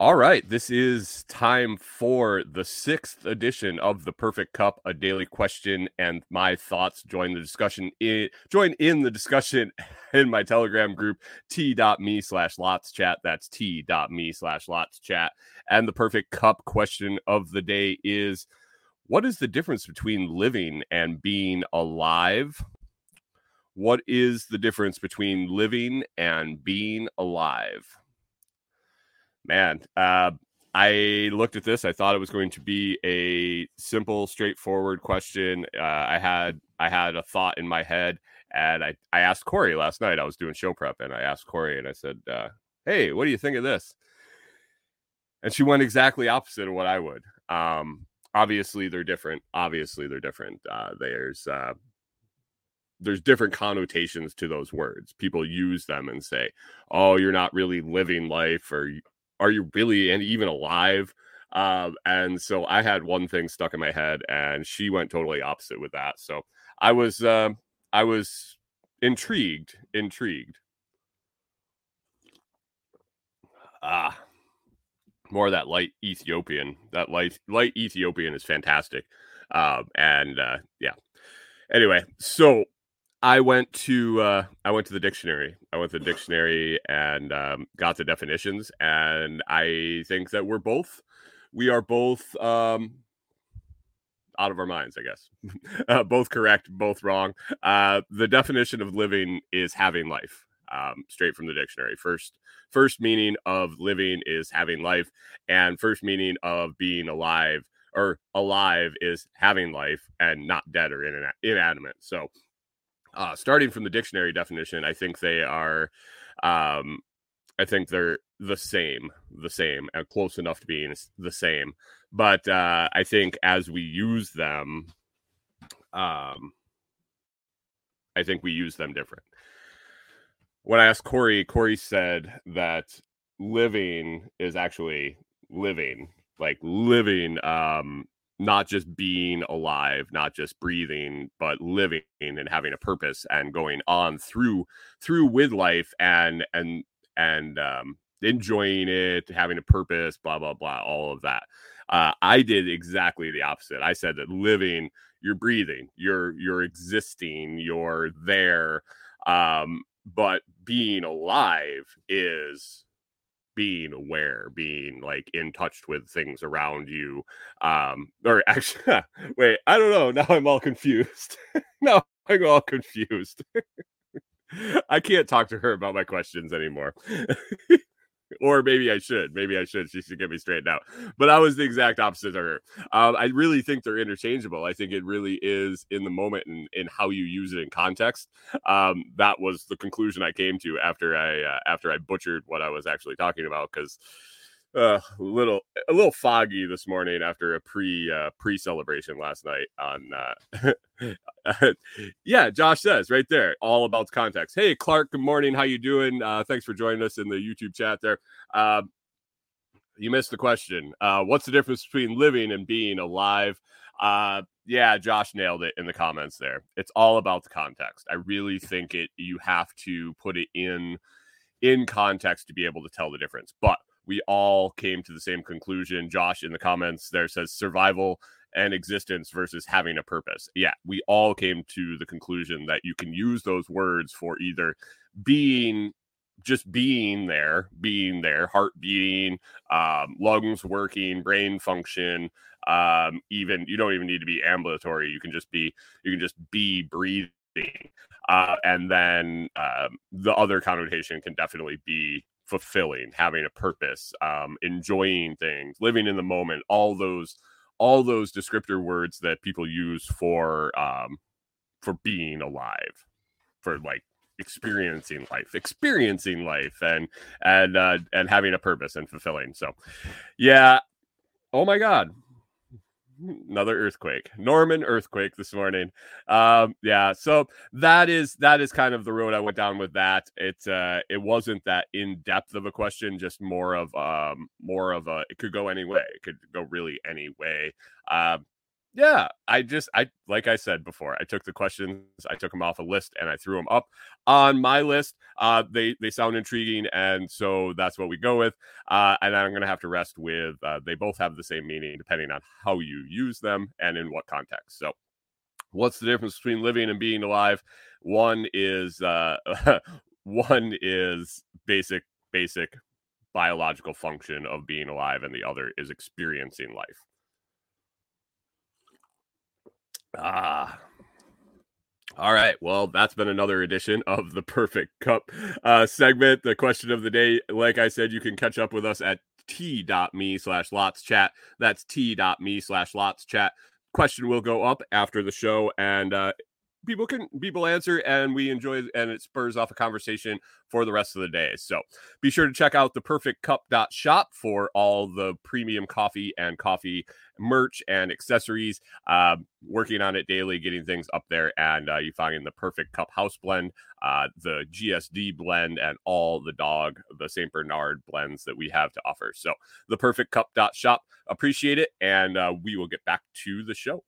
All right, this is time for the sixth edition of the Perfect Cup, a daily question and my thoughts. Join the discussion. In, join in the discussion in my Telegram group t.me slash lots chat. That's t.me slash lots chat. And the Perfect Cup question of the day is: What is the difference between living and being alive? What is the difference between living and being alive? Man, uh, I looked at this. I thought it was going to be a simple, straightforward question. Uh, I had I had a thought in my head, and I I asked Corey last night. I was doing show prep, and I asked Corey, and I said, uh, "Hey, what do you think of this?" And she went exactly opposite of what I would. Um, obviously, they're different. Obviously, they're different. Uh, there's uh, there's different connotations to those words. People use them and say, "Oh, you're not really living life," or are you really and even alive? Um, and so I had one thing stuck in my head, and she went totally opposite with that. So I was uh, I was intrigued, intrigued. Ah, more of that light Ethiopian. That light light Ethiopian is fantastic. Um, and uh, yeah. Anyway, so I went to uh, I went to the dictionary. I went to the dictionary and um, got the definitions, and I think that we're both we are both um, out of our minds. I guess uh, both correct, both wrong. Uh, the definition of living is having life, um, straight from the dictionary. First, first meaning of living is having life, and first meaning of being alive or alive is having life and not dead or in inanimate. So uh, starting from the dictionary definition, I think they are, um, I think they're the same, the same, and close enough to being the same. But uh, I think as we use them, um, I think we use them different. When I asked Corey, Corey said that living is actually living, like living um, not just being alive, not just breathing, but living and having a purpose and going on through through with life and and and um, enjoying it, having a purpose, blah blah blah, all of that. Uh, I did exactly the opposite. I said that living, you're breathing, you're you're existing, you're there, um, but being alive is being aware, being like in touch with things around you. Um, or actually, wait, I don't know. Now I'm all confused. now I'm all confused. I can't talk to her about my questions anymore or maybe I should. Maybe I should. She should get me straightened out. But I was the exact opposite of her. Um, I really think they're interchangeable. I think it really is in the moment and in how you use it in context. Um, that was the conclusion I came to after I uh, after I butchered what I was actually talking about because uh, a little a little foggy this morning after a pre uh, pre celebration last night on uh, yeah josh says right there all about context. Hey clark good morning. How you doing? Uh, thanks for joining us in the youtube chat there. Uh, you missed the question. Uh, what's the difference between living and being alive? Uh, yeah josh nailed it in the comments there. It's all about the context. I really think it you have to put it in in context to be able to tell the difference. But we all came to the same conclusion. Josh in the comments there says survival and existence versus having a purpose. Yeah, we all came to the conclusion that you can use those words for either being just being there, being there, heart beating, um, lungs working, brain function. Um, even you don't even need to be ambulatory. You can just be you can just be breathing. Uh, and then um, the other connotation can definitely be fulfilling, having a purpose, um, enjoying things, living in the moment, all those all those descriptor words that people use for um, for being alive, for like experiencing life, experiencing life, and and uh, and having a purpose and fulfilling. So, yeah. Oh my God, another earthquake norman earthquake this morning. Um yeah so that is that is kind of the road i went down with that. It uh it wasn't that in depth of a question just more of um more of a it could go any way it could go really any way um yeah, I just I like I said before, I took the questions, I took them off a list, and I threw them up on my list. Uh, they they sound intriguing, and so that's what we go with. Uh, and I'm gonna have to rest with uh, they both have the same meaning depending on how you use them and in what context. So, what's the difference between living and being alive? One is uh, one is basic basic biological function of being alive, and the other is experiencing life. Ah. All right. Well, that's been another edition of the Perfect Cup uh, segment. The question of the day, like I said, you can catch up with us at t.me slash lots chat. That's t.me slash lots chat. Question will go up after the show, and uh, people can people answer and we enjoy and it spurs off a conversation for the rest of the day. So be sure to check out the perfect cup shop for all the premium coffee and coffee merch and accessories uh, working on it daily getting things up there and uh, you find the perfect cup house blend uh, the gsd blend and all the dog the st bernard blends that we have to offer. So the perfect cup shop. Appreciate it and uh, we will get back to the show